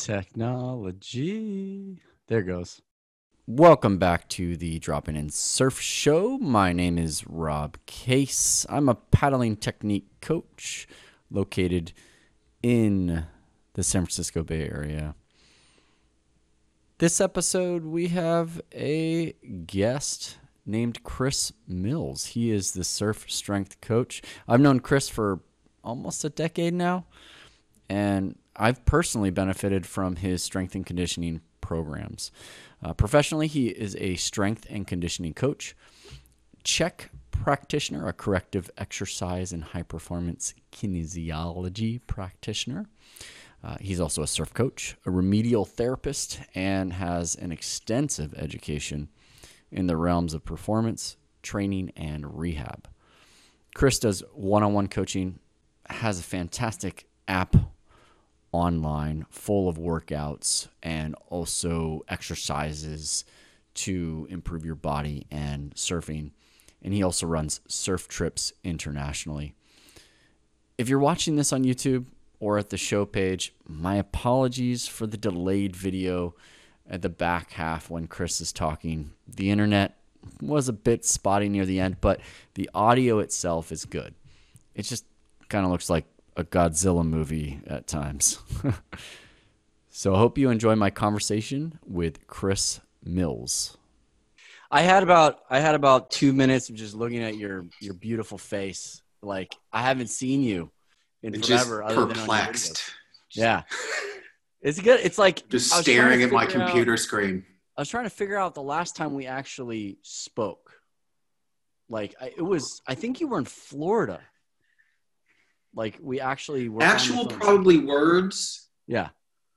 Technology. There goes. Welcome back to the Dropping in Surf Show. My name is Rob Case. I'm a paddling technique coach located in the San Francisco Bay Area. This episode, we have a guest named Chris Mills. He is the surf strength coach. I've known Chris for almost a decade now, and I've personally benefited from his strength and conditioning programs. Uh, professionally, he is a strength and conditioning coach, CHEK practitioner, a corrective exercise and high performance kinesiology practitioner. Uh, he's also a surf coach, a remedial therapist, and has an extensive education in the realms of performance, training, and rehab. Chris does one on one coaching, has a fantastic app online full of workouts and also exercises to improve your body and surfing. And he also runs surf trips internationally. If you're watching this on YouTube or at the show page, my apologies for the delayed video at the back half when Chris is talking. The internet was a bit spotty near the end, but the audio itself is good. It just kind of looks like a Godzilla movie at times. so I hope you enjoy my conversation with Chris Mills. I had about I had about two minutes of just looking at your your beautiful face. Like I haven't seen you in and forever. Just perplexed. yeah, it's good. It's like just staring at my computer out, screen. I was trying to figure out the last time we actually spoke. Like I, it was, I think you were in Florida. Like we actually were actual probably words. Yeah.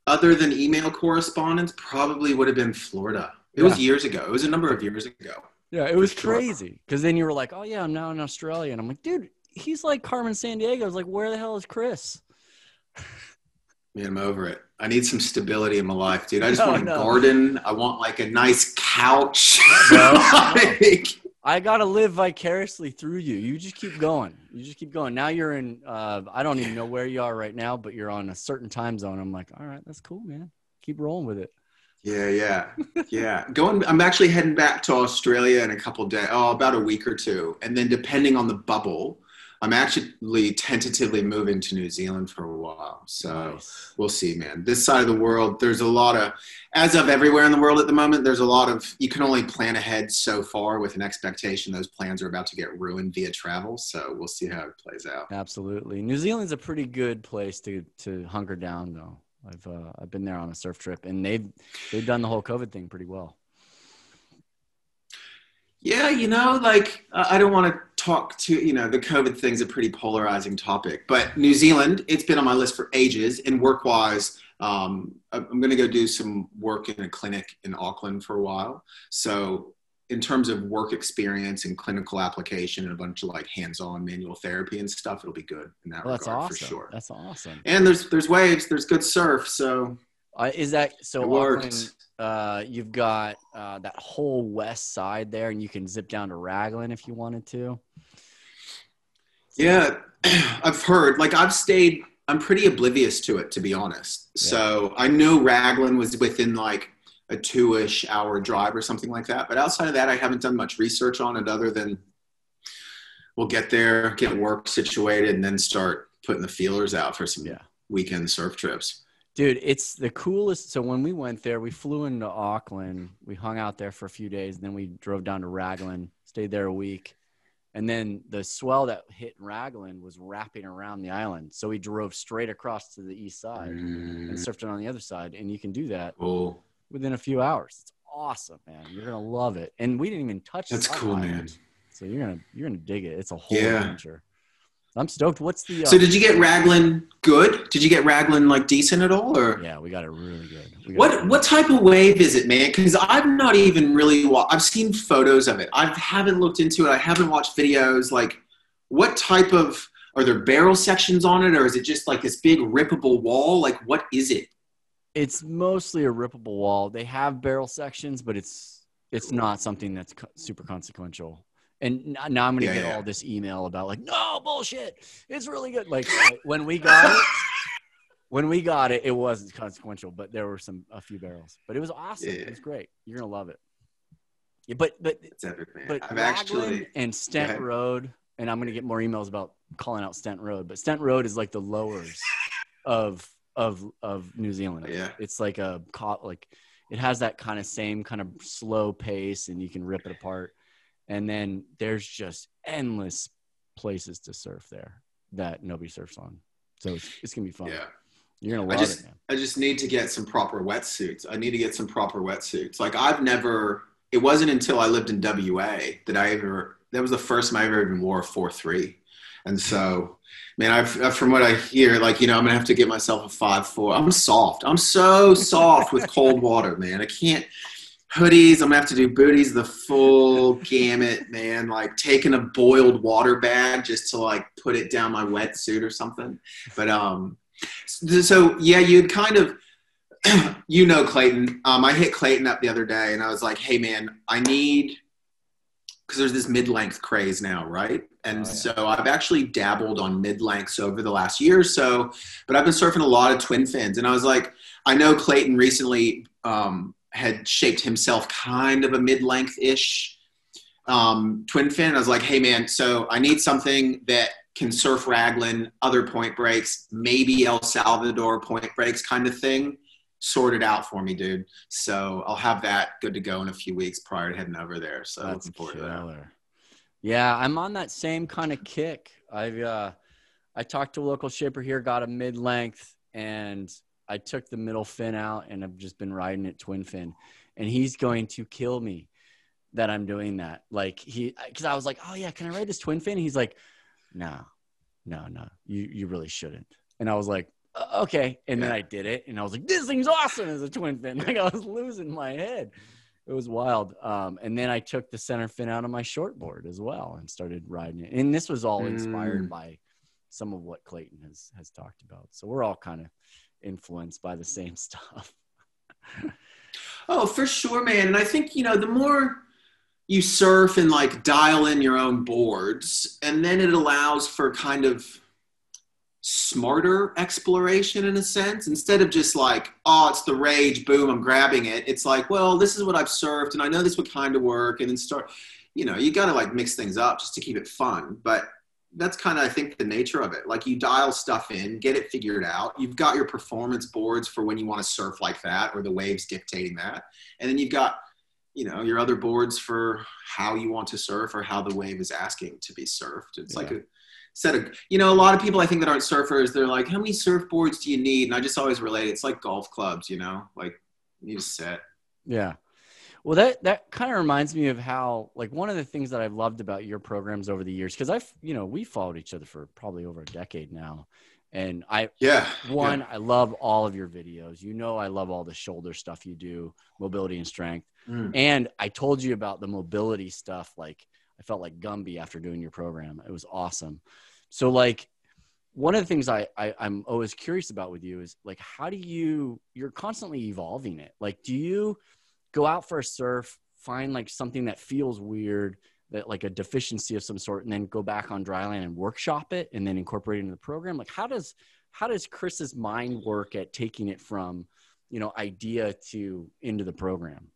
Other than email correspondence, probably would have been Florida. It yeah. was years ago. It was a number of years ago. Yeah, it was sure. crazy. Because then you were like, "Oh yeah, I'm now in Australia," and I'm like, "Dude, he's like Carmen Sandiego." I was like, "Where the hell is Chris?" Man, I'm over it. I need some stability in my life, dude. I just no, want a no. garden. I want like a nice couch. like, I gotta live vicariously through you. You just keep going. You just keep going. Now you're in. Uh, I don't even know where you are right now, but you're on a certain time zone. I'm like, all right, that's cool, man. Keep rolling with it. Yeah, yeah, yeah. Going. I'm actually heading back to Australia in a couple days. Oh, about a week or two, and then depending on the bubble, I'm actually tentatively moving to New Zealand for a while. So nice. we'll see, man. This side of the world, there's a lot of, as of everywhere in the world at the moment, there's a lot of, you can only plan ahead so far with an expectation those plans are about to get ruined via travel. So we'll see how it plays out. Absolutely. New Zealand's a pretty good place to, to hunker down, though. I've, uh, I've been there on a surf trip and they've, they've done the whole COVID thing pretty well. Yeah, you know, like I don't want to talk to, you know, the COVID thing's a pretty polarizing topic, but New Zealand, it's been on my list for ages. And work wise, um, I'm going to go do some work in a clinic in Auckland for a while. So, in terms of work experience and clinical application and a bunch of like hands-on manual therapy and stuff, it'll be good in that well, regard awesome. for sure. That's awesome. And there's there's waves, there's good surf, so uh, is that so? Auckland, uh, you've got uh, that whole west side there, and you can zip down to Raglan if you wanted to. Yeah, I've heard. Like I've stayed. I'm pretty oblivious to it, to be honest. Yeah. So I know Raglan was within like a two-ish hour drive or something like that. But outside of that, I haven't done much research on it, other than we'll get there, get work situated, and then start putting the feelers out for some yeah. weekend surf trips. Dude, it's the coolest. So when we went there, we flew into Auckland. We hung out there for a few days, and then we drove down to Raglan, stayed there a week. And then the swell that hit Raglan was wrapping around the island. So we drove straight across to the east side mm. and surfed it on the other side. And you can do that cool. within a few hours. It's awesome, man. You're gonna love it. And we didn't even touch That's cool, island. man. So you're gonna you're gonna dig it. It's a whole yeah. adventure. I'm stoked. What's the? Uh, so did you get Raglan good? Did you get Raglan like decent at all, or? Yeah, we got it really good. What what type of wave is it, man? Because I've not even really. I've seen photos of it. I haven't looked into it. I haven't watched videos. Like, what type of? Are there barrel sections on it, or is it just like this big rippable wall? Like, what is it? It's mostly a rippable wall. They have barrel sections, but it's it's not something that's super consequential and uh, now I'm gonna yeah, get yeah. all this email about like, no bullshit, it's really good. Like when we got it, when we got it, it wasn't consequential, but there were some a few barrels. But it was awesome. Yeah. It was great. You're gonna love it. Yeah, but but It's epic, man. but I've Raglan actually and Stent. Road, and I'm gonna get more emails about calling out Stent Road, but Stent Road is like the lowers of of of New Zealand. Yeah. It's like a co- like it has that kind of same kind of slow pace, and you can rip it apart. And then there's just endless places to surf there that nobody surfs on. So it's, it's gonna be fun. yeah. You're gonna I love just- it, man. I just need to get some proper wetsuits. I need to get some proper wetsuits. Like I've never. It wasn't until I lived in WA that I ever. That was the first time I ever even wore a four three, and so, man, I've from what I hear, like you know, I'm gonna have to get myself a five four. I'm soft. I'm so soft with cold water, man. I can't. Hoodies. I'm gonna have to do booties, the full gamut, man. Like taking a boiled water bag just to like put it down my wetsuit or something. But um, so yeah, you'd kind of, you know, Clayton. Um, I hit Clayton up the other day, and I was like, "Hey, man, I need." Because there's this mid-length craze now, right? And Oh, yeah. so I've actually dabbled on mid-lengths over the last year or so, but I've been surfing a lot of twin fins, and I was like, I know Clayton recently um, had shaped himself kind of a mid-length ish um, twin fin. I was like, hey man, so I need something that can surf Raglan, other point breaks, maybe El Salvador point breaks kind of thing. Sort it out for me, dude. So I'll have that good to go in a few weeks prior to heading over there. So That's to that. Yeah, I'm on that same kind of kick. I've uh, I talked to a local shaper here, got a mid length, and I took the middle fin out, and I've just been riding it twin fin, and he's going to kill me that I'm doing that. Like he, because I was like, oh yeah, can I ride this twin fin? He's like, no, no, no, you you really shouldn't. And I was like, "Uh, okay. And then I did it, and I was like, this thing's awesome as a twin fin. Like I was losing my head it was wild. Um, and then I took the center fin out of my shortboard as well and started riding it. And this was all inspired Mm. by some of what Clayton has has talked about. So we're all kind of influenced by the same stuff. Oh, for sure, man. And I think, you know, the more you surf and like dial in your own boards, and then it allows for kind of smarter exploration in a sense instead of just like oh it's the rage boom i'm grabbing it it's like well this is what i've surfed and i know this would kind of work and then start you know you got to like mix things up just to keep it fun but that's kind of i think the nature of it. Like you dial stuff in get it figured out. You've got your performance boards for when you want to surf like that or the waves dictating that. And then you've got you know your other boards for how you want to surf or how the wave is asking to be surfed. It's like a set of you know a lot of people i think that aren't surfers they're like how many surfboards do you need? And i just always relate it's like golf clubs you know? Like you need a set Yeah. Well, that that kind of reminds me of how like one of the things that I've loved about your programs over the years because I've you know we followed each other for probably over a decade now, and I yeah one yeah. I love all of your videos. You know I love all the shoulder stuff you do, mobility and strength. Mm. And I told you about the mobility stuff. Like I felt like Gumby after doing your program. It was awesome. So like one of the things I, I I'm always curious about with you is like how do you you're constantly evolving it. Like do you go out for a surf, find like something that feels weird, that like a deficiency of some sort, and then go back on dry land and workshop it and then incorporate it into the program? Like how does how does Chris's mind work at taking it from you know idea to into the program?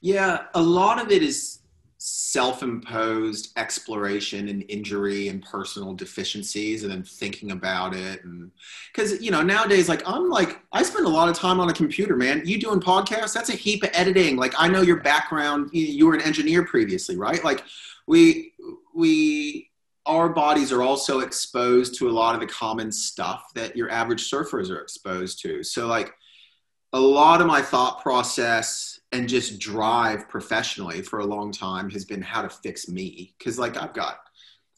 Yeah, a lot of it is self-imposed exploration and injury and personal deficiencies and then thinking about it and because you know nowadays like i'm like i spend a lot of time on a computer man. You doing podcasts? That's a heap of editing. Like i know your background. You, you were an engineer previously right? Like we we our bodies are also exposed to a lot of the common stuff that your average surfers are exposed to. So like a lot of my thought process and just drive professionally for a long time has been how to fix me. Because like i've got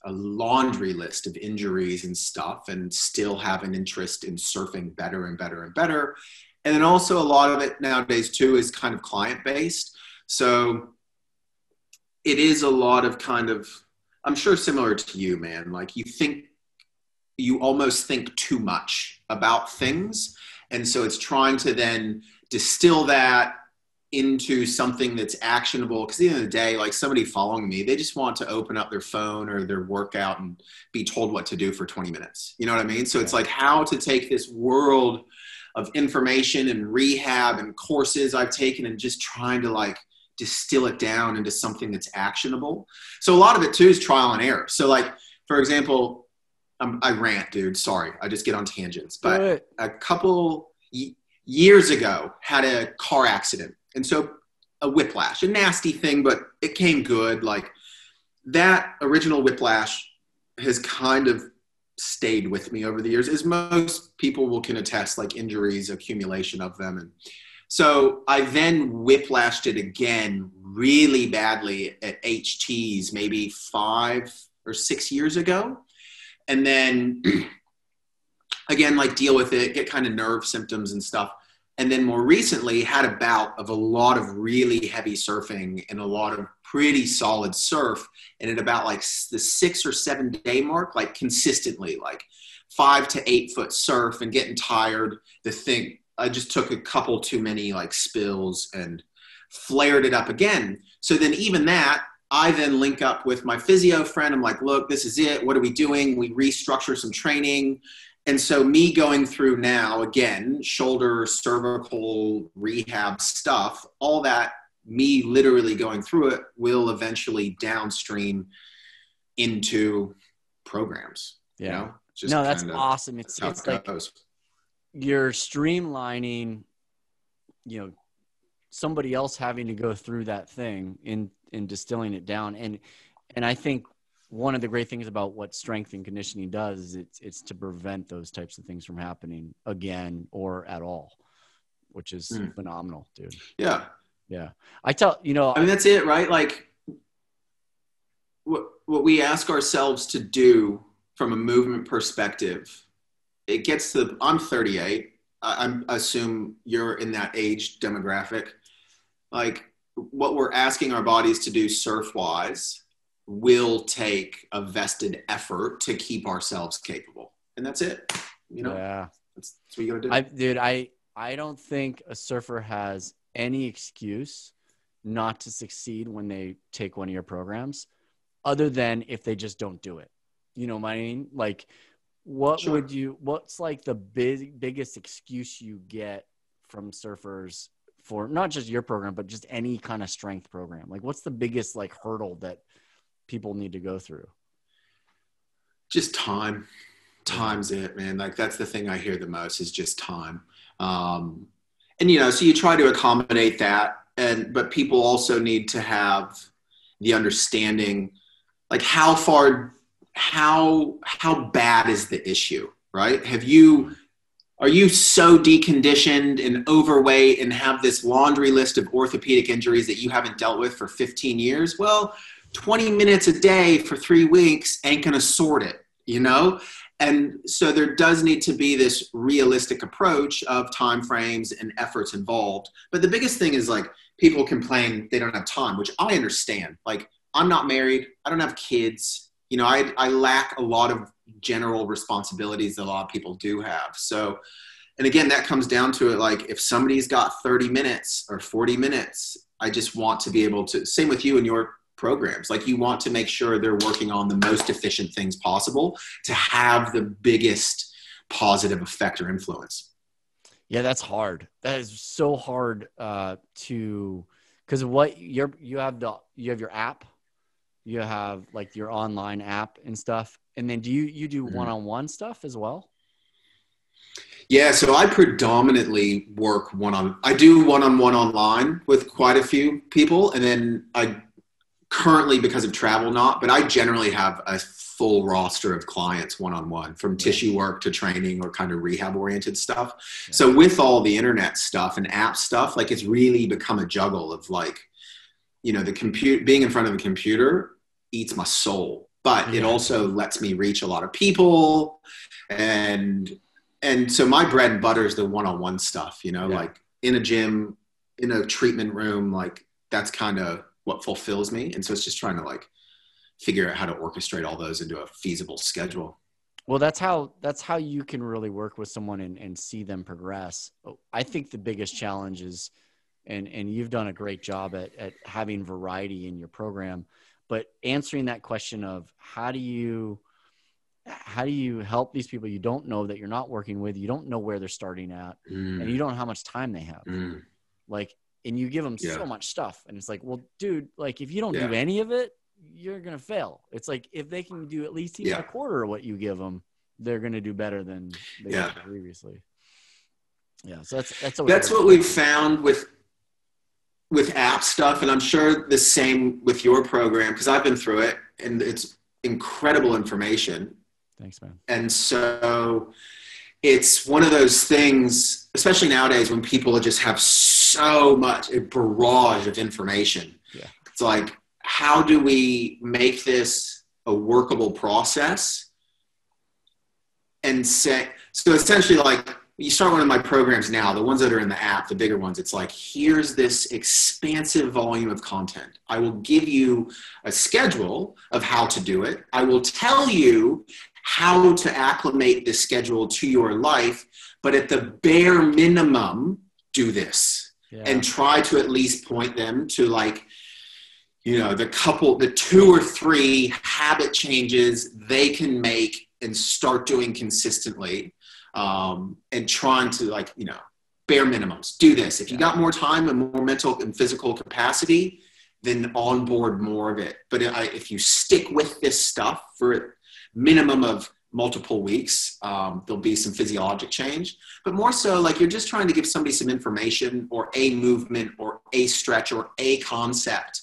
a laundry list of injuries and stuff and still have an interest in surfing better and better and better. And then also a lot of it nowadays too is kind of client based so it is a lot of kind of i'm sure similar to you man. Like you think you almost think too much about things. And so it's trying to then distill that into something that's actionable because at the end of the day like somebody following me they just want to open up their phone or their workout and be told what to do for 20 minutes. You know what i mean? So it's like how to take this world of information and rehab and courses i've taken and just trying to like distill it down into something that's actionable. So a lot of it too is trial and error. So like for example um, i rant dude. Sorry. I just get on tangents. But a couple years ago had a car accident and so a whiplash, a nasty thing, but it came good. Like that original whiplash has kind of stayed with me over the years, as most people will can attest, like injuries, accumulation of them. And so I then whiplashed it again really badly at HTs maybe five or six years ago. And then again, like deal with it, get kind of nerve symptoms and stuff and then more recently had a bout of a lot of really heavy surfing and a lot of pretty solid surf and at about like the six or seven day mark like consistently like five to eight foot surf and getting tired. The thing i just took a couple too many like spills and flared it up again. So then even that i then link up with my physio friend. I'm like look this is it. What are we doing? We restructure some training and so me going through now again shoulder cervical rehab stuff all that me literally going through it will eventually downstream into programs yeah you know? no that's awesome it's, it's like goes. you're streamlining you know somebody else having to go through that thing in in distilling it down and and i think one of the great things about what strength and conditioning does is it's it's to prevent those types of things from happening again or at all, which is mm. phenomenal, dude. Yeah. Yeah. I tell you know I mean that's it, right? Like what what we ask ourselves to do from a movement perspective, it gets to I'm 38. I, I assume you're in that age demographic. Like what we're asking our bodies to do surf wise will take a vested effort to keep ourselves capable. And that's it. You know, yeah. That's, that's what you gotta do. I, dude, I, I don't think a surfer has any excuse not to succeed when they take one of your programs other than if they just don't do it. You know what I mean? Like what sure. would you what's like the big biggest excuse you get from surfers for not just your program but just any kind of strength program? Like what's the biggest like hurdle that people need to go through? Just time. Time's it, man. Like that's the thing I hear the most is just time. Um, and you know, so you try to accommodate that, and but people also need to have the understanding, like how far, how how bad is the issue, right? Have you are you so deconditioned and overweight and have this laundry list of orthopedic injuries that you haven't dealt with for 15 years? Well, 20 minutes a day for three weeks ain't going to sort it, you know? And so there does need to be this realistic approach of time frames and efforts involved. But the biggest thing is like people complain they don't have time, which I understand. Like I'm not married, I don't have kids. You know, I, I lack a lot of general responsibilities that a lot of people do have. So, and again, that comes down to it like if somebody's got 30 minutes or 40 minutes, I just want to be able to, same with you and your programs. Like you want to make sure they're working on the most efficient things possible to have the biggest positive effect or influence. Yeah, that's hard. That is so hard uh, to because what you're you have the you have your app, you have like your online app and stuff, and then do you you do one on one stuff as well? Yeah, so I predominantly work one on. I do one on one online with quite a few people, and then I currently because of travel not but i generally have a full roster of clients one-on-one from tissue work to training or kind of rehab oriented stuff yeah. so with all the internet stuff and app stuff like it's really become a juggle of like you know the compute being in front of a computer eats my soul but it also lets me reach a lot of people and and so my bread and butter is the one-on-one stuff you know yeah. like in a gym in a treatment room like that's kind of what fulfills me and so it's just trying to like figure out how to orchestrate all those into a feasible schedule well that's how that's how you can really work with someone and, and see them progress i think the biggest challenge is and and you've done a great job at at having variety in your program. But answering that question of how do you how do you help these people you don't know that you're not working with, you don't know where they're starting at, Mm, and you don't know how much time they have. mm. Like, and you give them Yeah. so much stuff, and it's like, well, dude, like if you don't do any of it, you're gonna fail. It's like if they can do at least even Yeah. a quarter of what you give them, they're gonna do better than they Yeah. did previously. Yeah, so that's that's That's what we've found with with app stuff, and I'm sure the same with your program because I've been through it, and it's incredible information. Thanks, man. And so it's one of those things, especially nowadays when people just have so much a barrage of information. Yeah. It's like, how do we make this a workable process? And say, so essentially, like you start one of my programs now, the ones that are in the app, the bigger ones, it's like, here's this expansive volume of content. I will give you a schedule of how to do it. I will tell you how to acclimate this schedule to your life, but at the bare minimum, do this Yeah. and try to at least point them to like, you know, the couple, the two or three habit changes they can make and start doing consistently um, and trying to like, you know, bare minimums. Do this. If you got more time and more mental and physical capacity, then onboard more of it. But I, if you stick with this stuff for a minimum of multiple weeks, um, there'll be some physiologic change. But more so, like you're just trying to give somebody some information or a movement or a stretch or a concept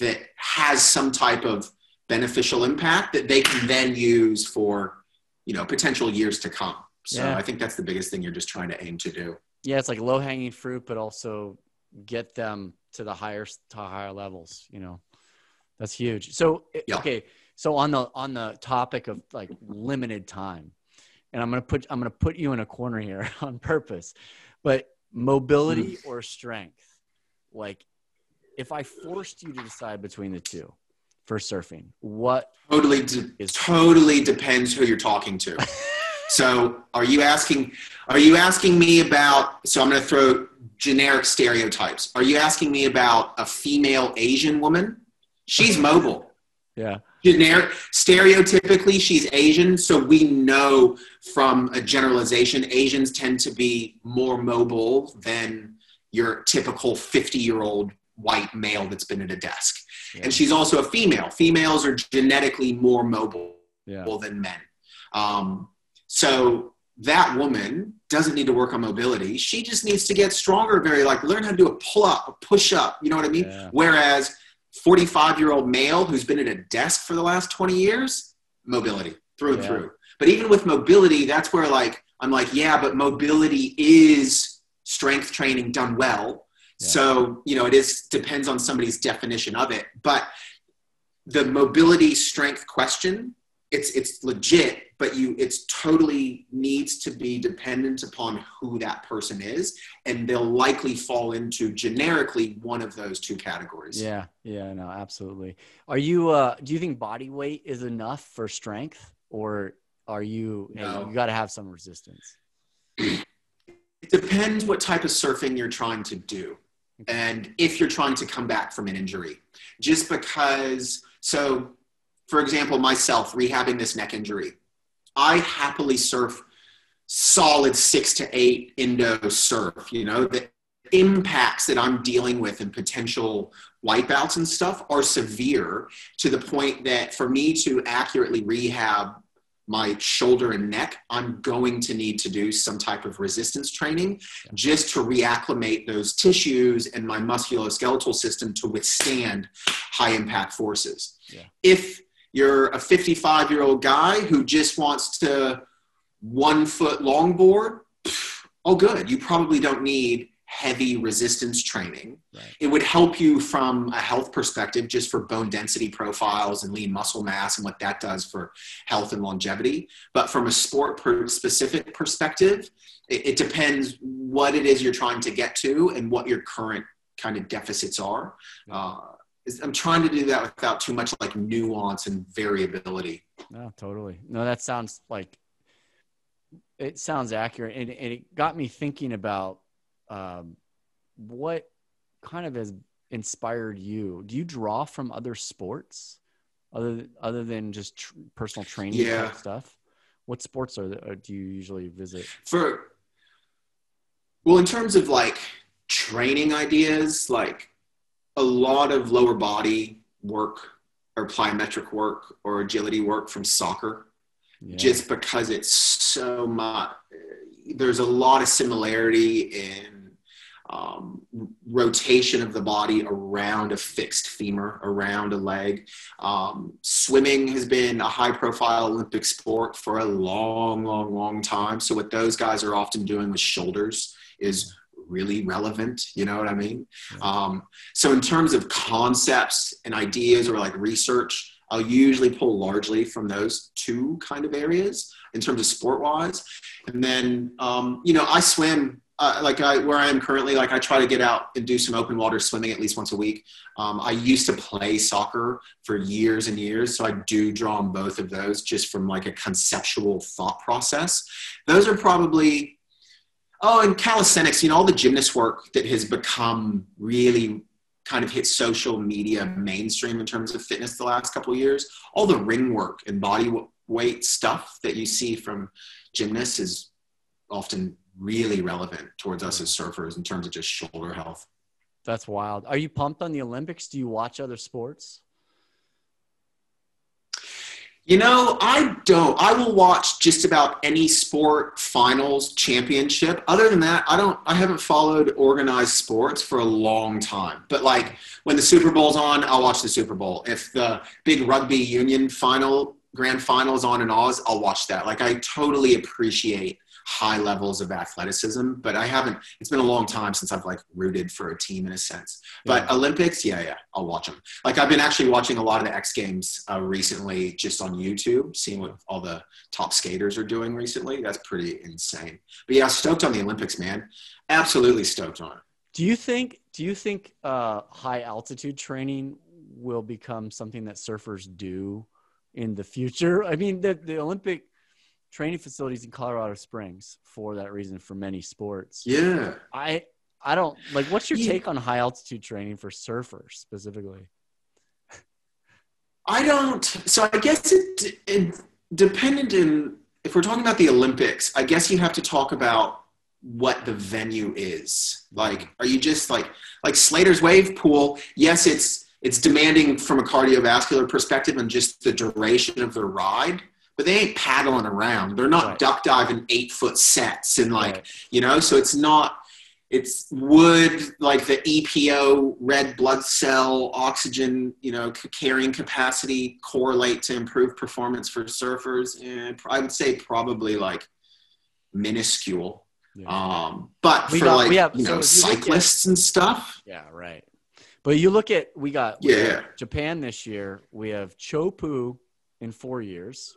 that has some type of beneficial impact that they can then use for, you know, potential years to come. So Yeah. I think that's the biggest thing you're just trying to aim to do. yeah, it's like low hanging fruit, but also get them to the higher to higher levels. You know, that's huge. So Yeah. okay, so on the on the topic of like limited time, and I'm gonna put I'm gonna put you in a corner here on purpose, but mobility mm. or strength, like if I forced you to decide between the two for surfing, what Totally, de- Is- totally depends who you're talking to. so, are you asking? Are you asking me about? So, I'm going to throw generic stereotypes. Are you asking me about a female Asian woman? She's mobile. yeah Generic, stereotypically, she's Asian, so we know from a generalization, Asians tend to be more mobile than your typical 50 year old white male that's been at a desk. yeah, And she's also a female. Females are genetically more mobile yeah than men. Um, so that woman doesn't need to work on mobility. She just needs to get stronger, very like learn how to do a pull up, a push up. You know what I mean? Yeah. Whereas 45 year old male who's been at a desk for the last 20 years, mobility through and Yeah. through. But even with mobility, that's where like I'm like, yeah, but mobility is strength training done well. Yeah. So, you know, it is depends on somebody's definition of it. But the mobility strength question, it's it's legit, but you it's totally needs to be dependent upon who that person is. And they'll likely fall into generically one of those two categories. Yeah, yeah, no, absolutely. Are you uh do you think body weight is enough for strength or are you hey, No. you got to have some resistance? It depends what type of surfing you're trying to do and if you're trying to come back from an injury. Just because, so for example, myself rehabbing this neck injury, I happily surf solid six to eight Indo surf. You know, the impacts that I'm dealing with and potential wipeouts and stuff are severe to the point that for me to accurately rehab my shoulder and neck, I'm going to need to do some type of resistance training just to reacclimate those tissues and my musculoskeletal system to withstand high impact forces. Yeah. If you're a 55 year old guy who just wants to one foot longboard, oh, good. You probably don't need heavy resistance training. Right. It would help you from a health perspective, just for bone density profiles and lean muscle mass and what that does for health and longevity. But from a sport per specific perspective, it, it depends what it is you're trying to get to and what your current kind of deficits are. Uh, I'm trying to do that without too much like nuance and variability. No, totally. No, that sounds like it sounds accurate, and, and it got me thinking about um, what kind of has inspired you? Do you draw from other sports, other other than just tr- personal training Yeah. stuff? What sports are there, do you usually visit? for well in terms of like training ideas like a lot of lower body work or plyometric work or agility work from soccer Yeah. just because it's so much there's a lot of similarity in um, rotation of the body around a fixed femur around a leg. Um, swimming has been a high profile olympic sport for a long long long time. So what those guys are often doing with shoulders is really relevant you know what i mean um, so in terms of concepts and ideas or like research I'll usually pull largely from those two kind of areas in terms of sport wise. And then, um, you know, I swim uh, like I, where I am currently, like I try to get out and do some open water swimming at least once a week. Um, I used to play soccer for years and years. So I do draw on both of those just from like a conceptual thought process. Those are probably, oh, and calisthenics, you know, all the gymnast work that has become really kind of hit social media mainstream in terms of fitness the last couple years. All the ring work and body weight stuff that you see from gymnasts is often really relevant towards us as surfers in terms of just shoulder health. That's wild. Are you pumped on the Olympics? Do you watch other sports? You know, I don't. I will watch just about any sport finals championship. Other than that, I don't. I haven't followed organized sports for a long time. But like when the Super Bowl's on, I'll watch the Super Bowl. If the big rugby union final, grand finals on in Oz, I'll watch that. Like I totally appreciate high levels of athleticism, but I haven't. It's been a long time since I've like rooted for a team in a sense. But Yeah. Olympics, yeah, yeah, I'll watch them. Like I've been actually watching a lot of the X Games uh, recently, just on YouTube, seeing what all the top skaters are doing recently. That's pretty insane. But yeah, stoked on the Olympics, man. Absolutely stoked on it. Do you think do you think uh, high altitude training will become something that surfers do in the future? I mean, the, the Olympic training facilities in Colorado Springs for that reason for many sports. Yeah. I I don't like. What's your Yeah. take on high altitude training for surfers specifically? I don't. So I guess it, it dependent in if we're talking about the Olympics. I guess you have to talk about what the venue is. Like, are you just like like Slater's wave pool? Yes, it's it's demanding from a cardiovascular perspective and just the duration of the ride. But they ain't paddling around. They're not Right. duck diving eight foot sets and like Right. you know. So it's not it's would like the EPO red blood cell oxygen you know carrying capacity correlate to improved performance for surfers and I would say probably like minuscule Yeah. um but We for got- like have- you know you look at- cyclists and stuff Yeah, right. But you look at we got Yeah. got Japan this year. We have Chopu in four years.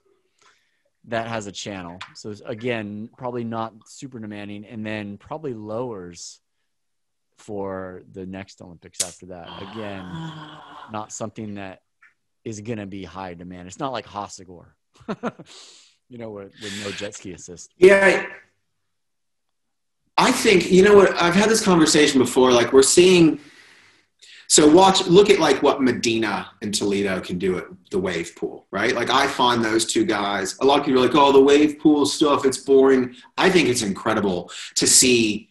That has a channel. So again, probably not super demanding, and then probably lowers for the next Olympics after that. Again, not something that is going to be high demand. It's not like Hasagor, you know, with, with no jet ski assist. Yeah. I think, you know what, I've had this conversation before. Like, we're seeing, so watch, look at like what Medina and Toledo can do at the wave pool, right? Like, I find those two guys, a lot of people are like, oh, the wave pool stuff, it's boring. I think it's incredible to see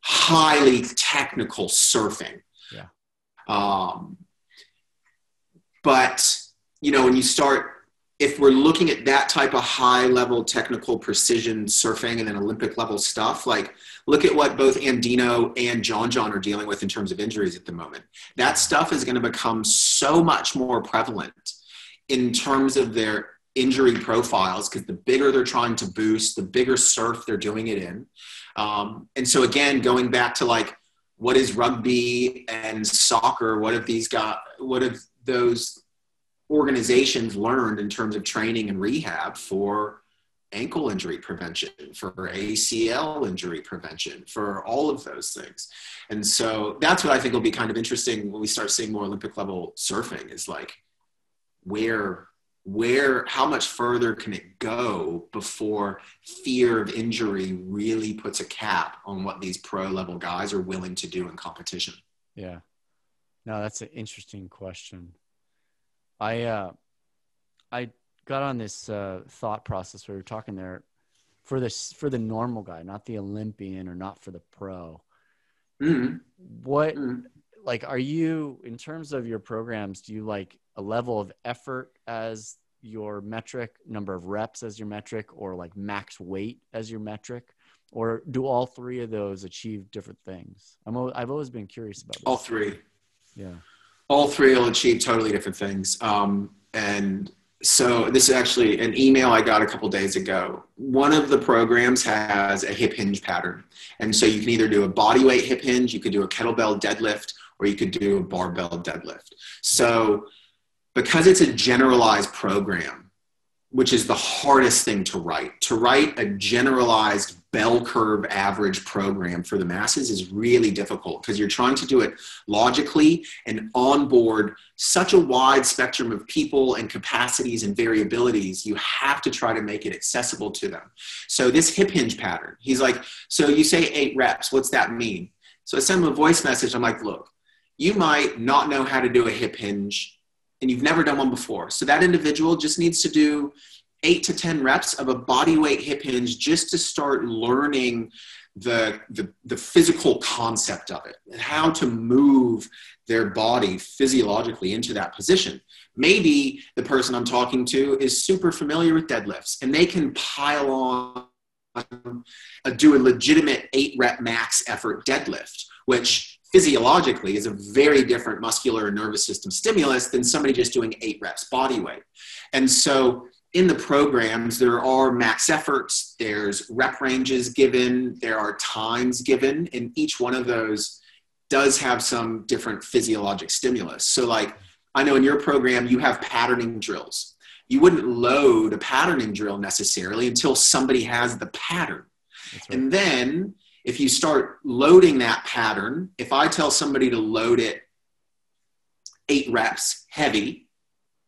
highly technical surfing. Yeah. Um, but, you know, when you start if we're looking at that type of high level technical precision surfing and then Olympic level stuff, like look at what both Andino and John John are dealing with in terms of injuries at the moment. That stuff is going to become so much more prevalent in terms of their injury profiles because the bigger they're trying to boost, the bigger surf they're doing it in. Um, and so again, going back to like what is rugby and soccer? What have these got? What have those organizations learned in terms of training and rehab for ankle injury prevention, for ACL injury prevention, for all of those things. And so that's what I think will be kind of interesting when we start seeing more Olympic level surfing is like where where how much further can it go before fear of injury really puts a cap on what these pro level guys are willing to do in competition Yeah. No, that's an interesting question. I uh I got on this uh thought process we were talking there for this for the normal guy, not the Olympian or not for the pro. Mhm. What Mhm. like are you in terms of your programs, do you like a level of effort as your metric, number of reps as your metric, or like max weight as your metric? Or do all three of those achieve different things? I'm I've always been curious about this. All three. Yeah. All three will achieve totally different things. Um, and so this is actually an email I got a couple days ago. One of the programs has a hip hinge pattern. And so you can either do a body weight hip hinge, you could do a kettlebell deadlift, or you could do a barbell deadlift. So because it's a generalized program, which is the hardest thing to write, to write a generalized bell curve average program for the masses is really difficult because you're trying to do it logically and onboard such a wide spectrum of people and capacities and variabilities you have to try to make it accessible to them. So this hip hinge pattern he's like so you say eight reps what's that mean? So i send him a voice message. I'm like look you might not know how to do a hip hinge and you've never done one before so that individual just needs to do eight to 10 reps of a body weight hip hinge just to start learning the, the, the physical concept of it and how to move their body physiologically into that position. Maybe the person I'm talking to is super familiar with deadlifts and they can pile on, do a legitimate eight rep max effort deadlift, which physiologically is a very different muscular and nervous system stimulus than somebody just doing eight reps body weight. And so in the programs, there are max efforts, there's rep ranges given, there are times given, and each one of those does have some different physiologic stimulus. So, like, I know in your program, you have patterning drills. You wouldn't load a patterning drill necessarily until somebody has the pattern. Right. And then, if you start loading that pattern, if I tell somebody to load it eight reps heavy,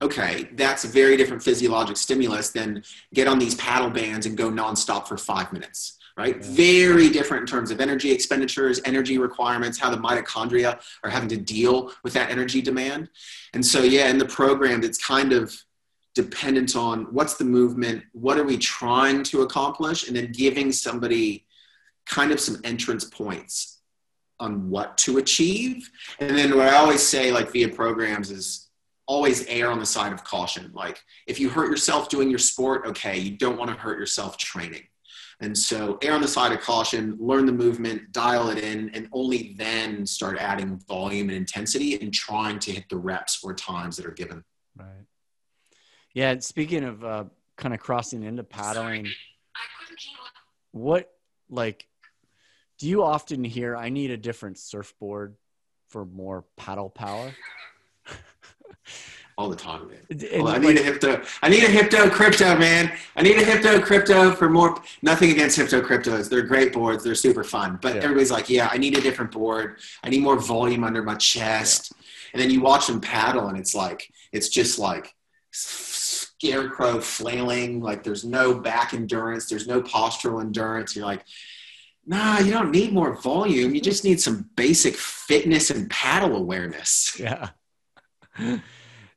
okay, that's a very different physiologic stimulus than get on these paddle bands and go nonstop for five minutes, right? Yeah. Very different in terms of energy expenditures, energy requirements, how the mitochondria are having to deal with that energy demand. And so, yeah, in the program, it's kind of dependent on what's the movement, what are we trying to accomplish, and then giving somebody kind of some entrance points on what to achieve. And then what I always say, like via programs, is always err on the side of caution. Like if you hurt yourself doing your sport, okay, you don't want to hurt yourself training. And so err on the side of caution, learn the movement, dial it in, and only then start adding volume and intensity and trying to hit the reps or times that are given. Right. Yeah. Speaking of uh, kind of crossing into paddling, what like do you often hear? I need a different surfboard for more paddle power. All the time, man. Well, I like, need a Hypto. I need a Hypto Krypto, man. I need a Hypto Krypto for more. Nothing against Hypto Kryptos. They're great boards. They're super fun. But Yeah. everybody's like, yeah, I need a different board. I need more volume under my chest. And then you watch them paddle, and it's like, it's just like scarecrow flailing. Like there's no back endurance. There's no postural endurance. You're like, nah, you don't need more volume. You just need some basic fitness and paddle awareness. yeah.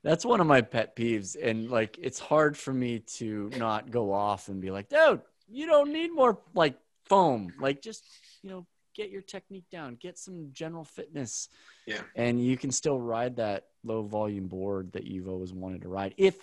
That's one of my pet peeves. And like, it's hard for me to not go off and be like, dude, you don't need more like foam. Like, just, you know, get your technique down, get some general fitness. Yeah. And you can still ride that low volume board that you've always wanted to ride if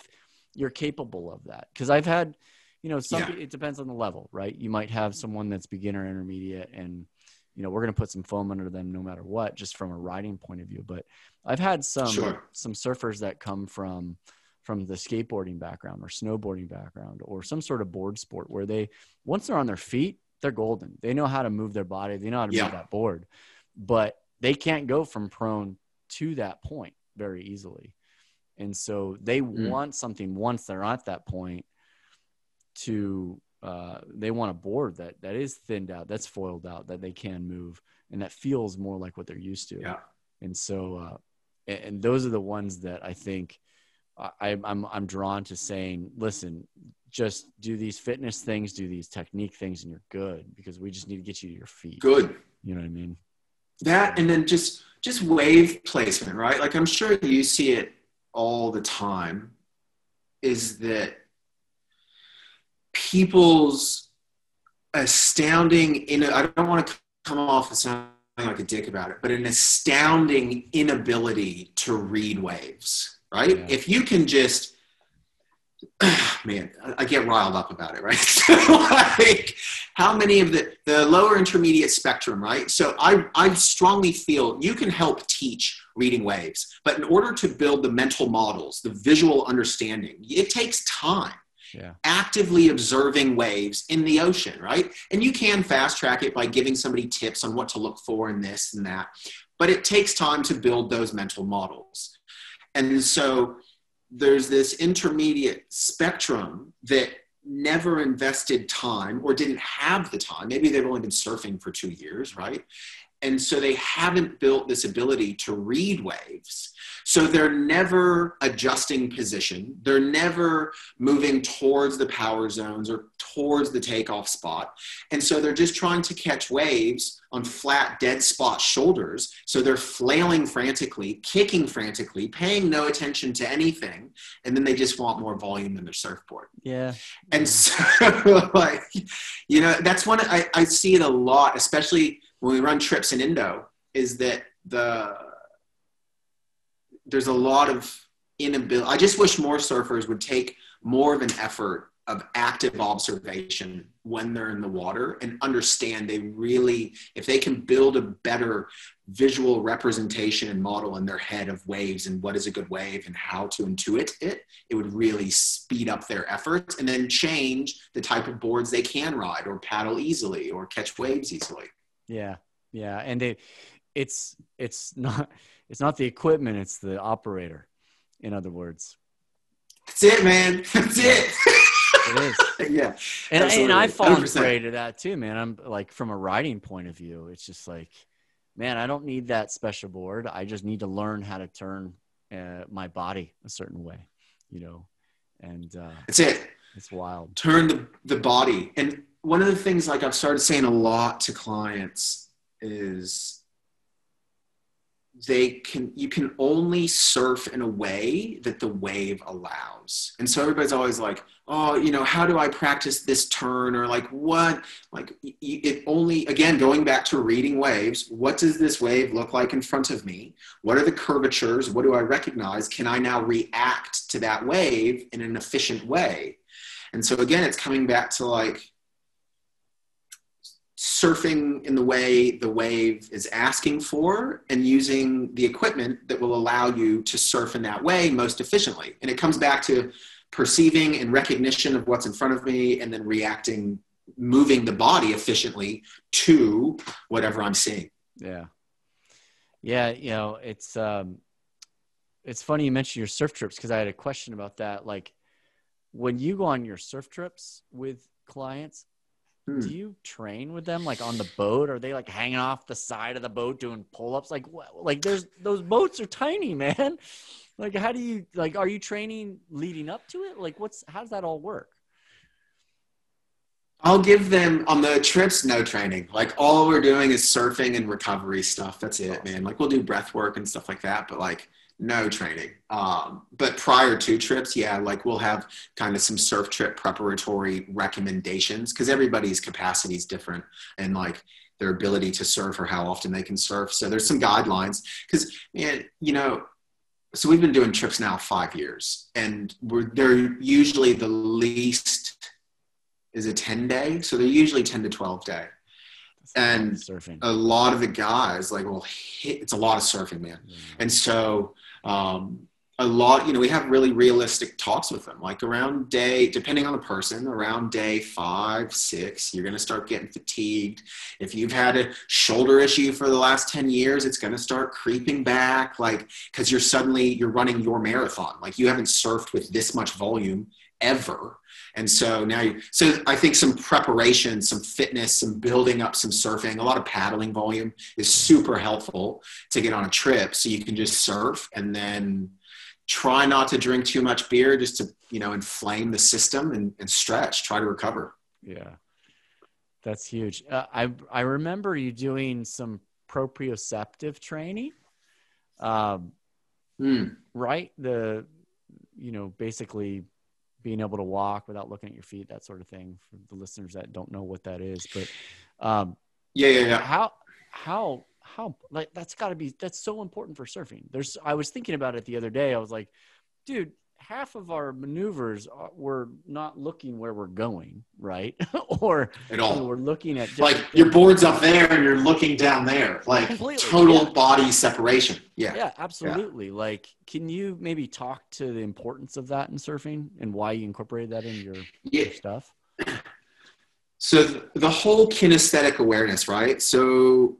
you're capable of that. Cause I've had, you know, some, Yeah. it depends on the level, right? You might have someone that's beginner, intermediate, and, you know, we're going to put some foam under them no matter what, just from a riding point of view. But I've had some Sure. some surfers that come from from the skateboarding background or snowboarding background or some sort of board sport where they once they're on their feet, they're golden. They know how to move their body, they know how to Yeah. move that board. But they can't go from prone to that point very easily. And so they Mm. want something once they're at that point to uh, they want a board that that is thinned out, that's foiled out, that they can move, and that feels more like what they're used to. Yeah. And so, uh, and, and those are the ones that I think I, I'm I'm drawn to saying, listen, just do these fitness things, do these technique things, and you're good because we just need to get you to your feet. Good. You know what I mean? that and then just just wave placement, right? Like I'm sure you see it all the time is that people's astounding in I don't want to come off as sounding like a dick about it, but an astounding inability to read waves, right? Yeah. If you can just man, I get riled up about it, right? like how many of the, the lower intermediate spectrum, right? So I, I strongly feel you can help teach reading waves, but in order to build the mental models, the visual understanding, it takes time. Yeah. Actively observing waves in the ocean, right? And you can fast track it by giving somebody tips on what to look for and this and that, but it takes time to build those mental models. And so there's this intermediate spectrum that never invested time or didn't have the time. Maybe they've only been surfing for two years, right? And so they haven't built this ability to read waves. So they're never adjusting position. They're never moving towards the power zones or towards the takeoff spot. And so they're just trying to catch waves on flat, dead spot shoulders. So they're flailing frantically, kicking frantically, paying no attention to anything. And then they just want more volume in their surfboard. Yeah. And so, like, you know, that's one I, I see it a lot, especially when we run trips in Indo, is that the there's a lot of inability. I just wish more surfers would take more of an effort of active observation when they're in the water and understand they really, if they can build a better visual representation and model in their head of waves and what is a good wave and how to intuit it, it would really speed up their efforts and then change the type of boards they can ride or paddle easily or catch waves easily. Yeah. Yeah. And it, it's, it's not, it's not the equipment, it's the operator, in other words. That's it, man. That's it. it is. yeah. And, and I've fallen prey to that too, man. I'm like, from a writing point of view, it's just like, man, I don't need that special board. I just need to learn how to turn uh, my body a certain way, you know? And uh, that's it. It's wild. Turn the, the body. And one of the things like I've started saying a lot to clients is they can you can only surf in a way that the wave allows. And so everybody's always like oh you know how do i practice this turn? or like what? Like it only again going back to reading waves what does this wave look like in front of me? What are the curvatures? What do i recognize? Can i now react to that wave in an efficient way? And so again it's coming back to like surfing in the way the wave is asking for and using the equipment that will allow you to surf in that way most efficiently. And it comes back to perceiving and recognition of what's in front of me and then reacting, moving the body efficiently to whatever I'm seeing. Yeah. Yeah. You know, it's, um, it's funny you mentioned your surf trips because I had a question about that. Like when you go on your surf trips with clients, Hmm. Do you train with them like on the boat? Are they like hanging off the side of the boat doing pull ups? Like, what? Like, there's those boats are tiny, man. Like, how do you like? Are you training leading up to it? Like, what's how does that all work? I'll give them on the trips no training. Like all we're doing is surfing and recovery stuff. That's it, man. Like we'll do breath work and stuff like that, but like no training. Um, but prior to trips, yeah, like we'll have kind of some surf trip preparatory recommendations because everybody's capacity is different and like their ability to surf or how often they can surf. So there's some guidelines because, you know, so we've been doing trips now five years and we're, they're usually the least is a 10 day. So they're usually 10 to 12 day and surfing. a lot of the guys like well hit, it's a lot of surfing man and so um, a lot you know we have really realistic talks with them. Like around day depending on the person around day five six you're going to start getting fatigued. If you've had a shoulder issue for the last 10 years it's going to start creeping back like because you're suddenly you're running your marathon. Like you haven't surfed with this much volume ever and so now you so i think some preparation some fitness some building up some surfing a lot of paddling volume is super helpful to get on a trip. So you can just surf and then try not to drink too much beer just to you know inflame the system and, and stretch try to recover. Yeah. That's huge. Uh, i i remember you doing some proprioceptive training Um, Mm. right? The, you know, basically being able to walk without looking at your feet, that sort of thing. For the listeners that don't know what that is, but um, Yeah, yeah, yeah. how how how like that's got to be that's so important for surfing. There's I was thinking about it the other day. I was like, dude, half of our maneuvers are, we're not looking where we're going, right? or At you know, all. we're looking at Like different your board's up there and you're looking down there. Like Completely, total yeah. body separation. Yeah. Yeah, absolutely. Like, can you maybe talk to the importance of that in surfing and why you incorporated that in your, Yeah. your stuff? So th- the whole kinesthetic awareness, right? So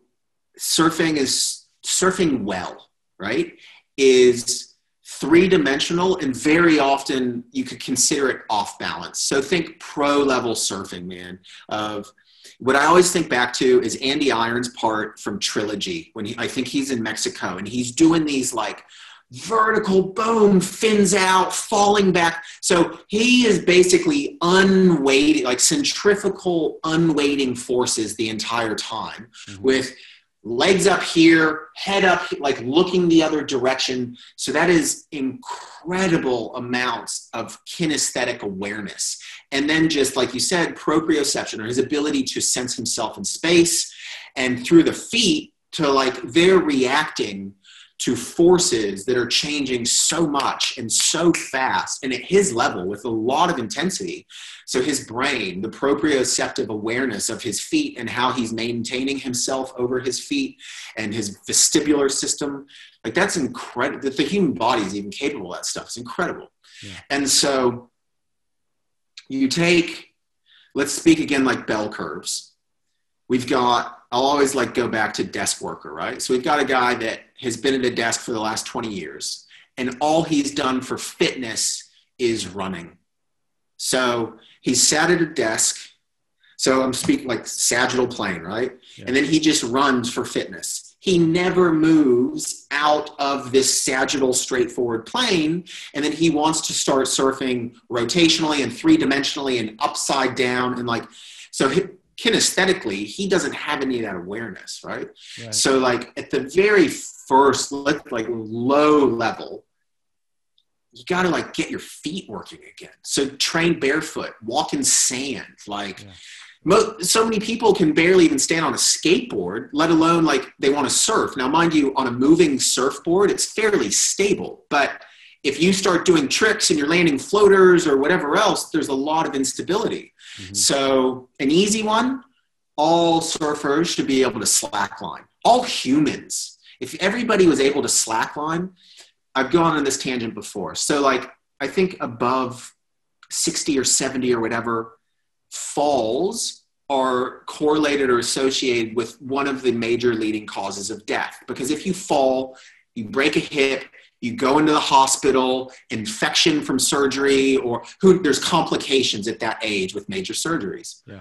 surfing is surfing well, right? Is three dimensional and very often you could consider it off balance. So think pro level surfing, man. Of what I always think back to is Andy Irons' part from Trilogy when he, I think he's in Mexico and he's doing these like vertical boom fins out falling back so he is basically unweighted like centrifugal unweighting forces the entire time Mhm. with legs up here head up like looking the other direction. So that is incredible amounts of kinesthetic awareness. And then just like you said proprioception or his ability to sense himself in space and through the feet to like they're reacting to forces that are changing so much and so fast and at his level with a lot of intensity. So his brain, the proprioceptive awareness of his feet and how he's maintaining himself over his feet and his vestibular system, like that's incredible. That the human body is even capable of that stuff. It's incredible. Yeah. And so you take, let's speak again like bell curves. We've got, I'll always like go back to desk worker, right? So we've got a guy that has been at a desk for the last 20 years, and all he's done for fitness is running. So he's sat at a desk. So I'm speaking like sagittal plane, right? Yeah. And then he just runs for fitness. He never moves out of this sagittal straightforward plane. And then he wants to start surfing rotationally and three dimensionally and upside down. And like, so he, kinesthetically, he doesn't have any of that awareness, right? Right. So like at the very first, like like low level, you got to like get your feet working again. So train barefoot, walk in sand. Like Yeah. mo- so many people can barely even stand on a skateboard, let alone like they want to surf. Now, mind you, on a moving surfboard, it's fairly stable, but if you start doing tricks and you're landing floaters or whatever else, there's a lot of instability. Mhm. So, an easy one all surfers should be able to slackline. All humans. If everybody was able to slackline, I've gone on this tangent before. So, like, I think above 60 or 70 or whatever, falls are correlated or associated with one of the major leading causes of death. Because if you fall, you break a hip, you go into the hospital, infection from surgery, or who there's complications at that age with major surgeries. Yeah.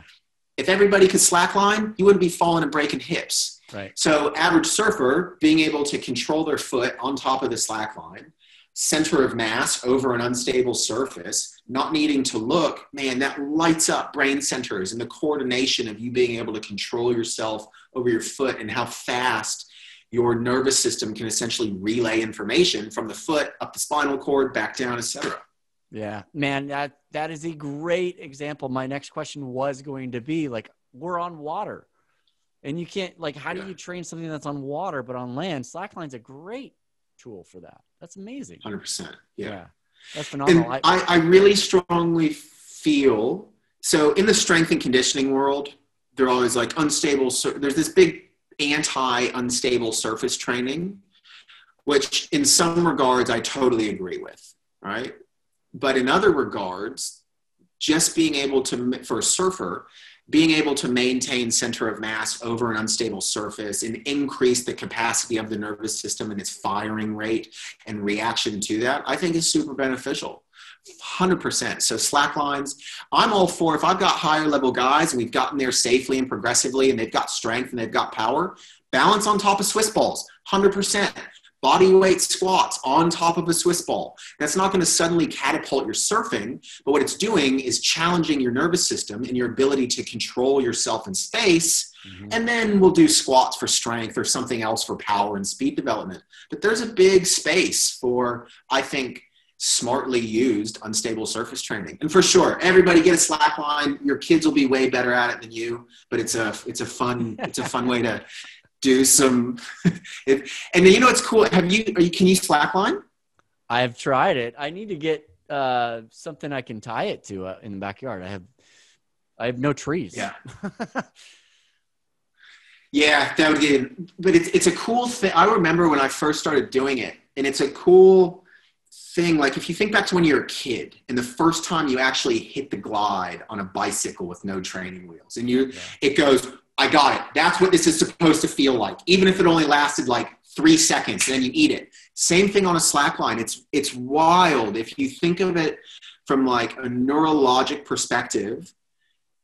If everybody could slackline, you wouldn't be falling and breaking hips. Right. So, average surfer being able to control their foot on top of the slackline, center of mass over an unstable surface, not needing to look, man, that lights up brain centers and the coordination of you being able to control yourself over your foot and how fast your nervous system can essentially relay information from the foot up the spinal cord, back down, etc. Yeah, man, that that is a great example. My next question was going to be like, we're on water, and you can't like, how Yeah. do you train something that's on water but on land? Slackline's a great tool for that. That's amazing. 100%. Yeah. that's phenomenal. I, I, I really strongly feel so in the strength and conditioning world, they're always like unstable. so There's this big anti unstable surface training, which in some regards I totally agree with, right? But in other regards, just being able to, for a surfer, being able to maintain center of mass over an unstable surface and increase the capacity of the nervous system and its firing rate and reaction to that, I think is super beneficial. 100%. So slack lines, I'm all for if I've got higher level guys and we've gotten there safely and progressively and they've got strength and they've got power, balance on top of Swiss balls, 100%. body weight squats on top of a Swiss ball. That's not going to suddenly catapult your surfing, but what it's doing is challenging your nervous system and your ability to control yourself in space. Mm-hmm. And then we'll do squats for strength or something else for power and speed development. But there's a big space for, I think, smartly used unstable surface training. And for sure, everybody get a slack line. Your kids will be way better at it than you, but it's a it's a fun it's a fun way to do some. it, and then you know it's cool. Have you, you can you slackline? I've tried it. I need to get uh, something I can tie it to uh, in the backyard. I have I have no trees. Yeah. yeah, that would get. But it's it's a cool thing. I remember when I first started doing it, and it's a cool thing. Like if you think back to when you're a kid, and the first time you actually hit the glide on a bicycle with no training wheels, and you, yeah. it goes I got it. That's what this is supposed to feel like, even if it only lasted like three seconds, and then you eat it. Same thing on a slack line. It's it's wild if you think of it from like a neurologic perspective.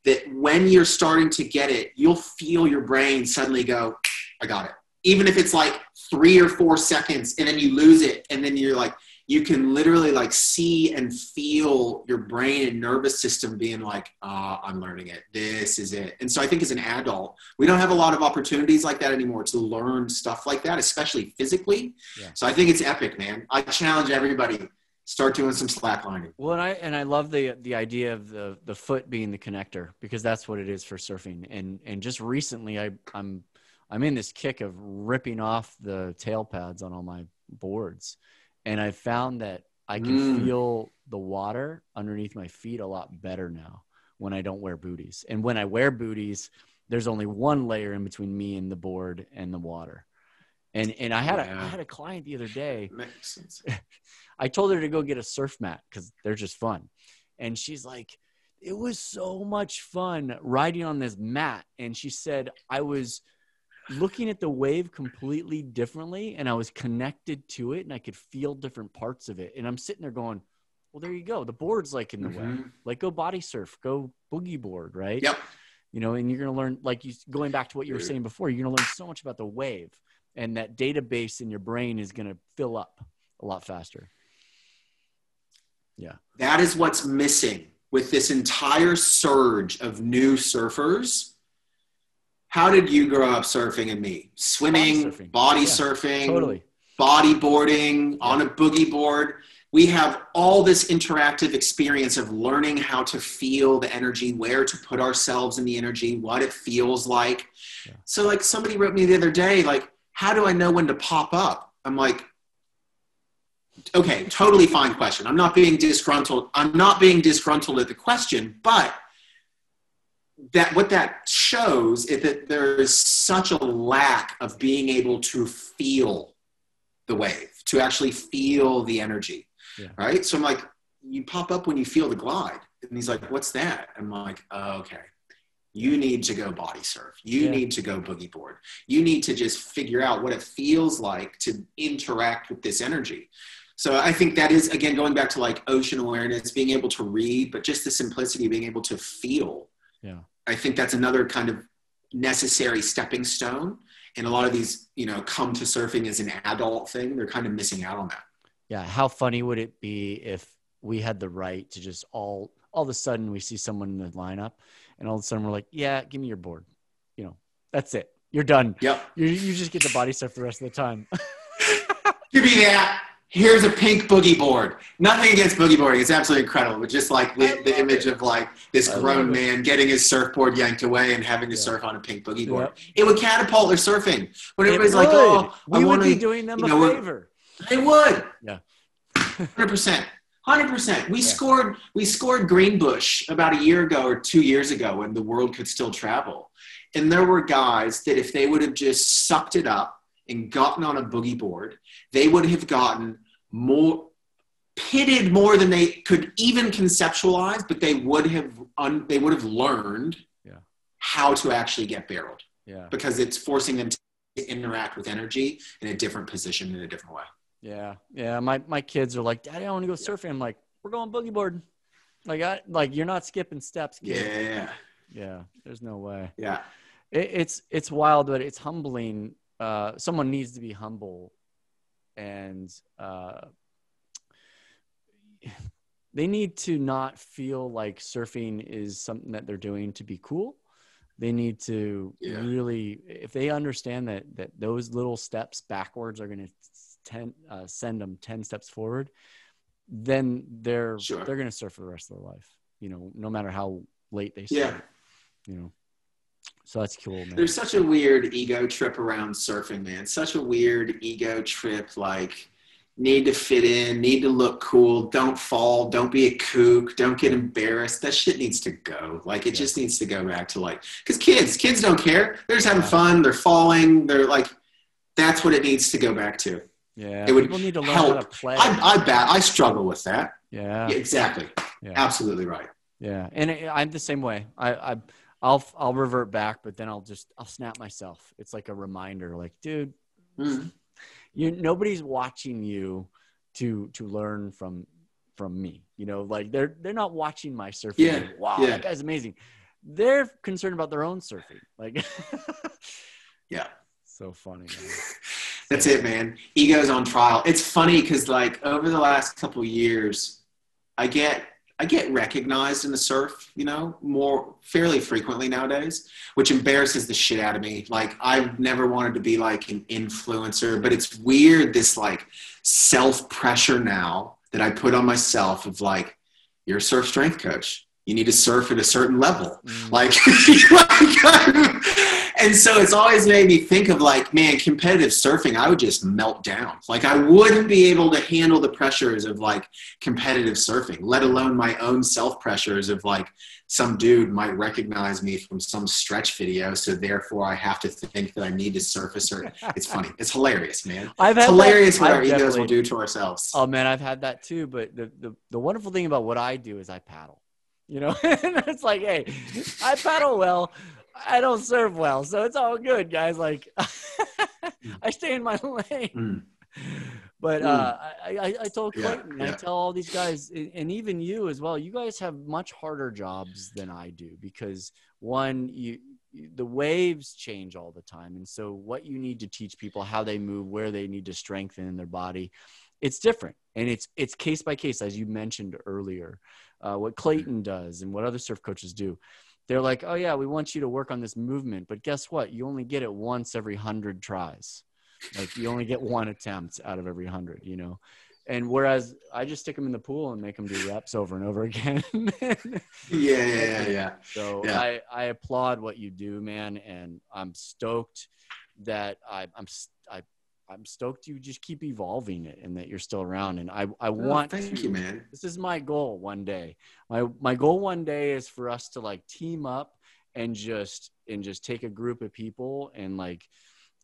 That when you're starting to get it, you'll feel your brain suddenly go, "I got it." Even if it's like three or four seconds, and then you lose it, and then you're like, you can literally like see and feel your brain and nervous system being like, ah, oh, I'm learning it. This is it. And so I think as an adult, we don't have a lot of opportunities like that anymore to learn stuff like that, especially physically. Yeah. So I think it's epic, man. I challenge everybody start doing some slacklining. Well, and I and I love the the idea of the the foot being the connector because that's what it is for surfing. And and just recently, I I'm I'm in this kick of ripping off the tail pads on all my boards and I found that I can mm. feel the water underneath my feet a lot better now when I don't wear booties. And when I wear booties, there's only one layer in between me and the board and the water. And and I had yeah. a I had a client the other day. Makes sense. I told her to go get a surf mat because they're just fun. And she's like, it was so much fun riding on this mat. And she said, I was looking at the wave completely differently and I was connected to it and I could feel different parts of it. And I'm sitting there going, well, there you go. The board's like in the mm-hmm. way. Like go body surf, go boogie board, right? Yep. You know, and you're going to learn, like you going back to what you were saying before, you're going to learn so much about the wave and that database in your brain is going to fill up a lot faster. Yeah. That is what's missing with this entire surge of new surfers how did you grow up surfing and me? Swimming, body surfing, body yeah, surfing totally. bodyboarding, yeah. on a boogie board. We have all this interactive experience of learning how to feel the energy, where to put ourselves in the energy, what it feels like. Yeah. So, like, somebody wrote me the other day, like, how do I know when to pop up? I'm like, okay, totally fine question. I'm not being disgruntled. I'm not being disgruntled at the question, but that what that shows is that there is such a lack of being able to feel the wave, to actually feel the energy, yeah. right? So I'm like, you pop up when you feel the glide, and he's like, "What's that?" I'm like, oh, "Okay." You need to go body surf. You yeah. need to go boogie board. You need to just figure out what it feels like to interact with this energy. So I think that is again going back to like ocean awareness, being able to read, but just the simplicity of being able to feel yeah. I think that's another kind of necessary stepping stone. And a lot of these, you know, come to surfing as an adult thing. They're kind of missing out on that. Yeah. How funny would it be if we had the right to just all all of a sudden we see someone in the lineup and all of a sudden we're like, yeah, give me your board. You know, that's it. You're done. Yep. You, you just get the body stuff the rest of the time. give me that here's a pink boogie board. Nothing against boogie boarding. It's absolutely incredible. But just like the, the image it. of like this grown man getting his surfboard yanked away and having to yeah. surf on a pink boogie board. It would catapult their surfing. When everybody's like, oh, we I would be doing them a know, favor. They would. Yeah. 100%. 100%. We yeah. scored we scored Greenbush about a year ago or 2 years ago when the world could still travel. And there were guys that if they would have just sucked it up and gotten on a boogie board, they would have gotten more pitted more than they could even conceptualize, but they would have un, they would have learned yeah. how to actually get barreled. Yeah. Because it's forcing them to interact with energy in a different position in a different way. Yeah. Yeah. My my kids are like, Daddy, I want to go surfing. I'm like, we're going boogie boarding. Like I like you're not skipping steps, kid. Yeah. Yeah. There's no way. Yeah. It, it's it's wild, but it's humbling uh, someone needs to be humble and uh, they need to not feel like surfing is something that they're doing to be cool. They need to Yeah. really, if they understand that that those little steps backwards are going to ten, uh, send them ten steps forward, then they're Sure. they're going to surf for the rest of their life. You know, no matter how late they Yeah. start. You know, so that's cool, man. There's such a weird ego trip around surfing, man. Such a weird ego trip, like need to fit in, need to look cool, don't fall, don't be a kook, don't get embarrassed. That shit needs to go. Like it Yeah. just needs to go back to like because kids, kids don't care. They're just having fun. They're falling. They're like, that's what it needs to go back to. yeah, it would people need to learn how to play. I, I bet I struggle with that. yeah, Yeah, exactly. yeah. Absolutely right. Yeah, and I- I'm the same way. I, I, I'll, I'll revert back, but then I'll just, I'll snap myself. It's like a reminder, like, dude, Mm. you, nobody's watching you to, to learn from, from me. You know, like they're, they're not watching my surfing. Yeah, like, wow, yeah. that guy's amazing. They're concerned about their own surfing. Like, Yeah. so funny. That's it, man. Ego's on trial. It's funny because like over the last couple years, I get I get recognized in the surf, you know, more fairly frequently nowadays, which embarrasses the shit out of me. Like I've never wanted to be like an influencer, but it's weird this like self pressure now that I put on myself of like, you're a surf strength coach. You need to surf at a certain level. Mm, Like, and so it's always made me think of like, man, competitive surfing, I would just melt down. Like, I wouldn't be able to handle the pressures of like competitive surfing, let alone my own self pressures of like some dude might recognize me from some stretch video. So therefore, I have to think that I need to surf a certain. It's funny. It's hilarious, man. I've It's had hilarious that, what I've our egos will do to ourselves. Oh man, I've had that too. But the, the, the wonderful thing about what I do is I paddle. You know, and it's like, hey, I paddle well. I don't serve well, so it's all good, guys. Like, I stay in my lane. Mm. But uh, I, I, I told Yeah, Clayton, I tell all these guys, and even you as well. You guys have much harder jobs than I do because one, you you- the waves change all the time, and so what you need to teach people how they move, where they need to strengthen in their body, it's different, and it's it's case by case, as you mentioned earlier. Uh, what Clayton does and what other surf coaches do, they're like, oh yeah, we want you to work on this movement, but guess what? You only get it once every hundred tries. Like you only get one attempt out of every hundred, you know. And whereas I just stick them in the pool and make them do reps over and over again. Yeah, yeah, yeah, yeah. so Yeah. I, I applaud what you do, man, and I'm stoked that I, I'm I, I'm stoked you just keep evolving it and that you're still around. And I I Oh, want thank to, you, man. this is my goal one day. My my goal one day is for us to like team up and just and just take a group of people and like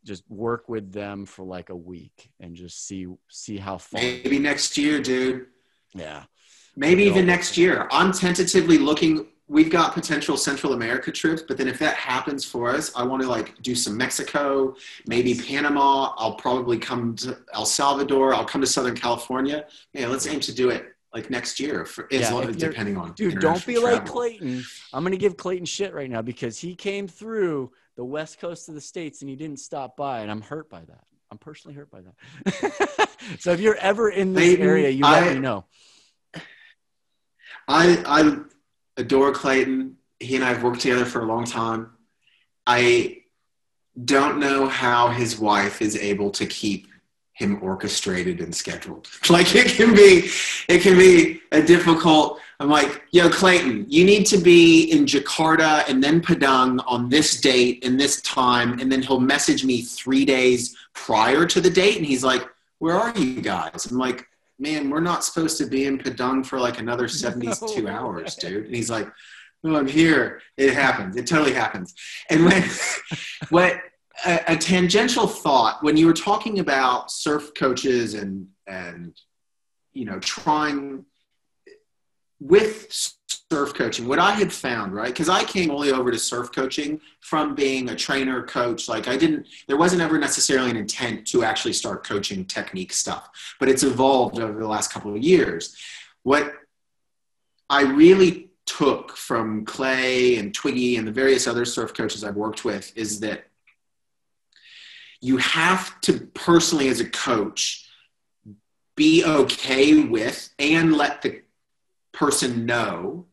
just work with them for like a week and just see see how far. Maybe next year, dude. Yeah. Maybe even next year. I'm tentatively looking. We've got potential Central America trips, but then if that happens for us, I want to like do some Mexico, maybe Panama. I'll probably come to El Salvador. I'll come to Southern California. Yeah, let's aim to do it like next year, for, Yeah, long, depending on. Dude, don't be international like. Clayton. I'm gonna give Clayton shit right now because he came through the west coast of the states and he didn't stop by, and I'm hurt by that. I'm personally hurt by that. so if you're ever in this Clayton, area, you let I- me know. I I adore Clayton. He and I have worked together for a long time. I don't know how his wife is able to keep him orchestrated and scheduled. Like it can be, it can be a difficult. I'm like, yo, Clayton, you need to be in Jakarta and then Padang on this date and this time, and then he'll message me three days prior to the date, and he's like, "Where are you guys?" I'm like, "Man, we're not supposed to be in Padang for like another 72 No hours, dude." And he's like, "No, I'm here." It happens. It totally happens. And when what a, a tangential thought when you were talking about surf coaches and and you know trying with surf coaching. What i had found right because i came only over to surf coaching from being a trainer coach like i didn't there wasn't ever necessarily an intent to actually start coaching technique stuff but it's evolved over the last couple of years. What i really took from clay and twiggy and the various other surf coaches i've worked with is that you have to personally as a coach be okay with and let the person know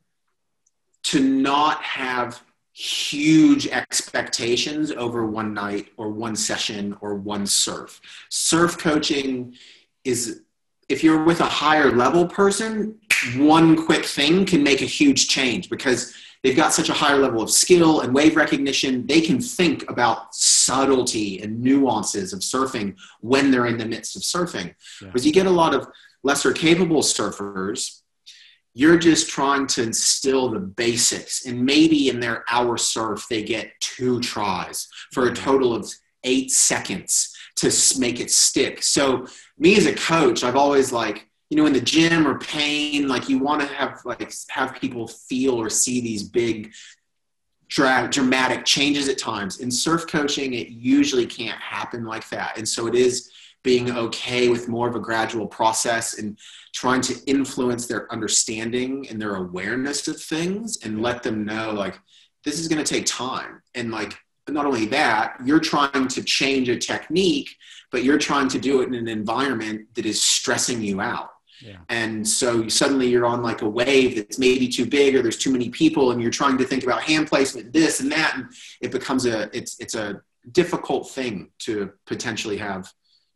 to not have huge expectations over one night or one session or one surf. Surf coaching is if you're with a higher level person, one quick thing can make a huge change because they've got such a higher level of skill and wave recognition. They can think about subtlety and nuances of surfing when they're in the midst of surfing. Yeah. Because you get a lot of lesser capable surfers you're just trying to instill the basics and maybe in their hour surf they get two tries for a mm-hmm. total of eight seconds to make it stick so me as a coach i've always like you know in the gym or pain like you want to have like have people feel or see these big dra- dramatic changes at times in surf coaching it usually can't happen like that and so it is being okay with more of a gradual process and trying to influence their understanding and their awareness of things and let them know like this is going to take time and like not only that you're trying to change a technique but you're trying to do it in an environment that is stressing you out yeah. and so suddenly you're on like a wave that's maybe too big or there's too many people and you're trying to think about hand placement this and that and it becomes a it's it's a difficult thing to potentially have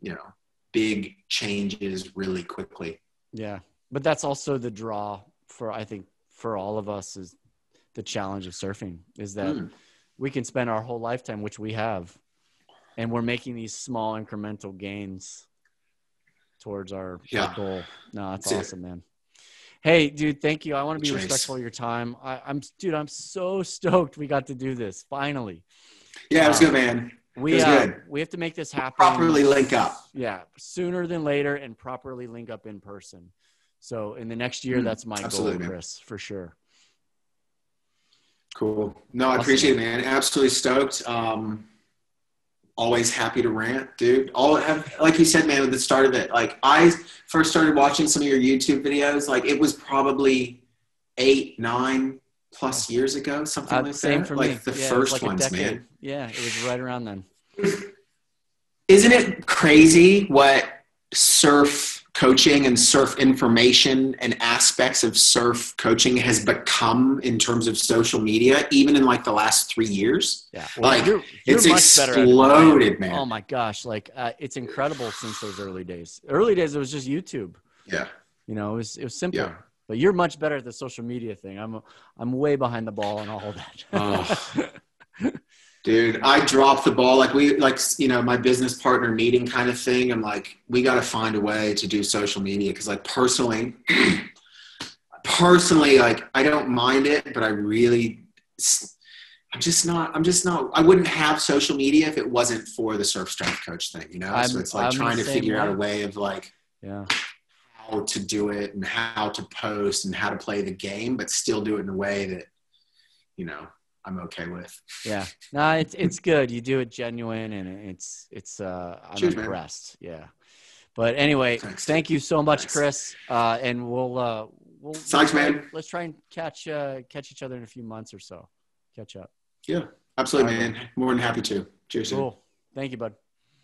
you know big changes really quickly. Yeah. But that's also the draw for i think for all of us is the challenge of surfing is that mm. we can spend our whole lifetime which we have and we're making these small incremental gains towards our, yeah. our goal. No that's, that's awesome it. man. Hey dude thank you. I want to be respectful of your time. I, am dude i'm so stoked we got to do this finally. Yeah it was um, good man we uh, we have to make this happen. Properly link up. Yeah, sooner than later, and properly link up in person. So in the next year, mm, that's my goal, Chris, for sure. Cool. No, I appreciate it, man. Absolutely stoked. Um, always happy to rant, dude. All have, like you said, man, at the start of it, like I first started watching some of your YouTube videos, like it was probably eight, nine, plus years ago, something uh, like same that. For like me. the yeah, first like ones, man. Yeah, it was right around then. Isn't it crazy what surf coaching and surf information and aspects of surf coaching has become in terms of social media, even in like the last three years? Yeah, well, like you're, you're it's exploded, man. Oh my gosh, like uh, it's incredible since those early days. Early days, it was just YouTube. Yeah, you know, it was it was simple. Yeah. But you're much better at the social media thing. I'm I'm way behind the ball on all that. oh. Dude, I dropped the ball. Like we like you know, my business partner meeting kind of thing. I'm like, we gotta find a way to do social media because like personally personally, like I don't mind it, but I really I'm just not. I'm just not. I wouldn't have social media if it wasn't for the surf strength coach thing. You know, I'm, so it's like I'm trying to figure way. out a way of like, yeah, how to do it and how to post and how to play the game, but still do it in a way that, you know, I'm okay with. Yeah, no, it's it's good. You do it genuine, and it's it's. uh I'm Cheers, impressed. Man. Yeah, but anyway, Thanks. thank you so much, Thanks. Chris. Uh, and we'll uh we'll Thanks, we'll, man. Let's try and catch uh catch each other in a few months or so. Catch up. Yeah, absolutely, right, man. More than happy to. Cheers. Cool. Thank you, bud.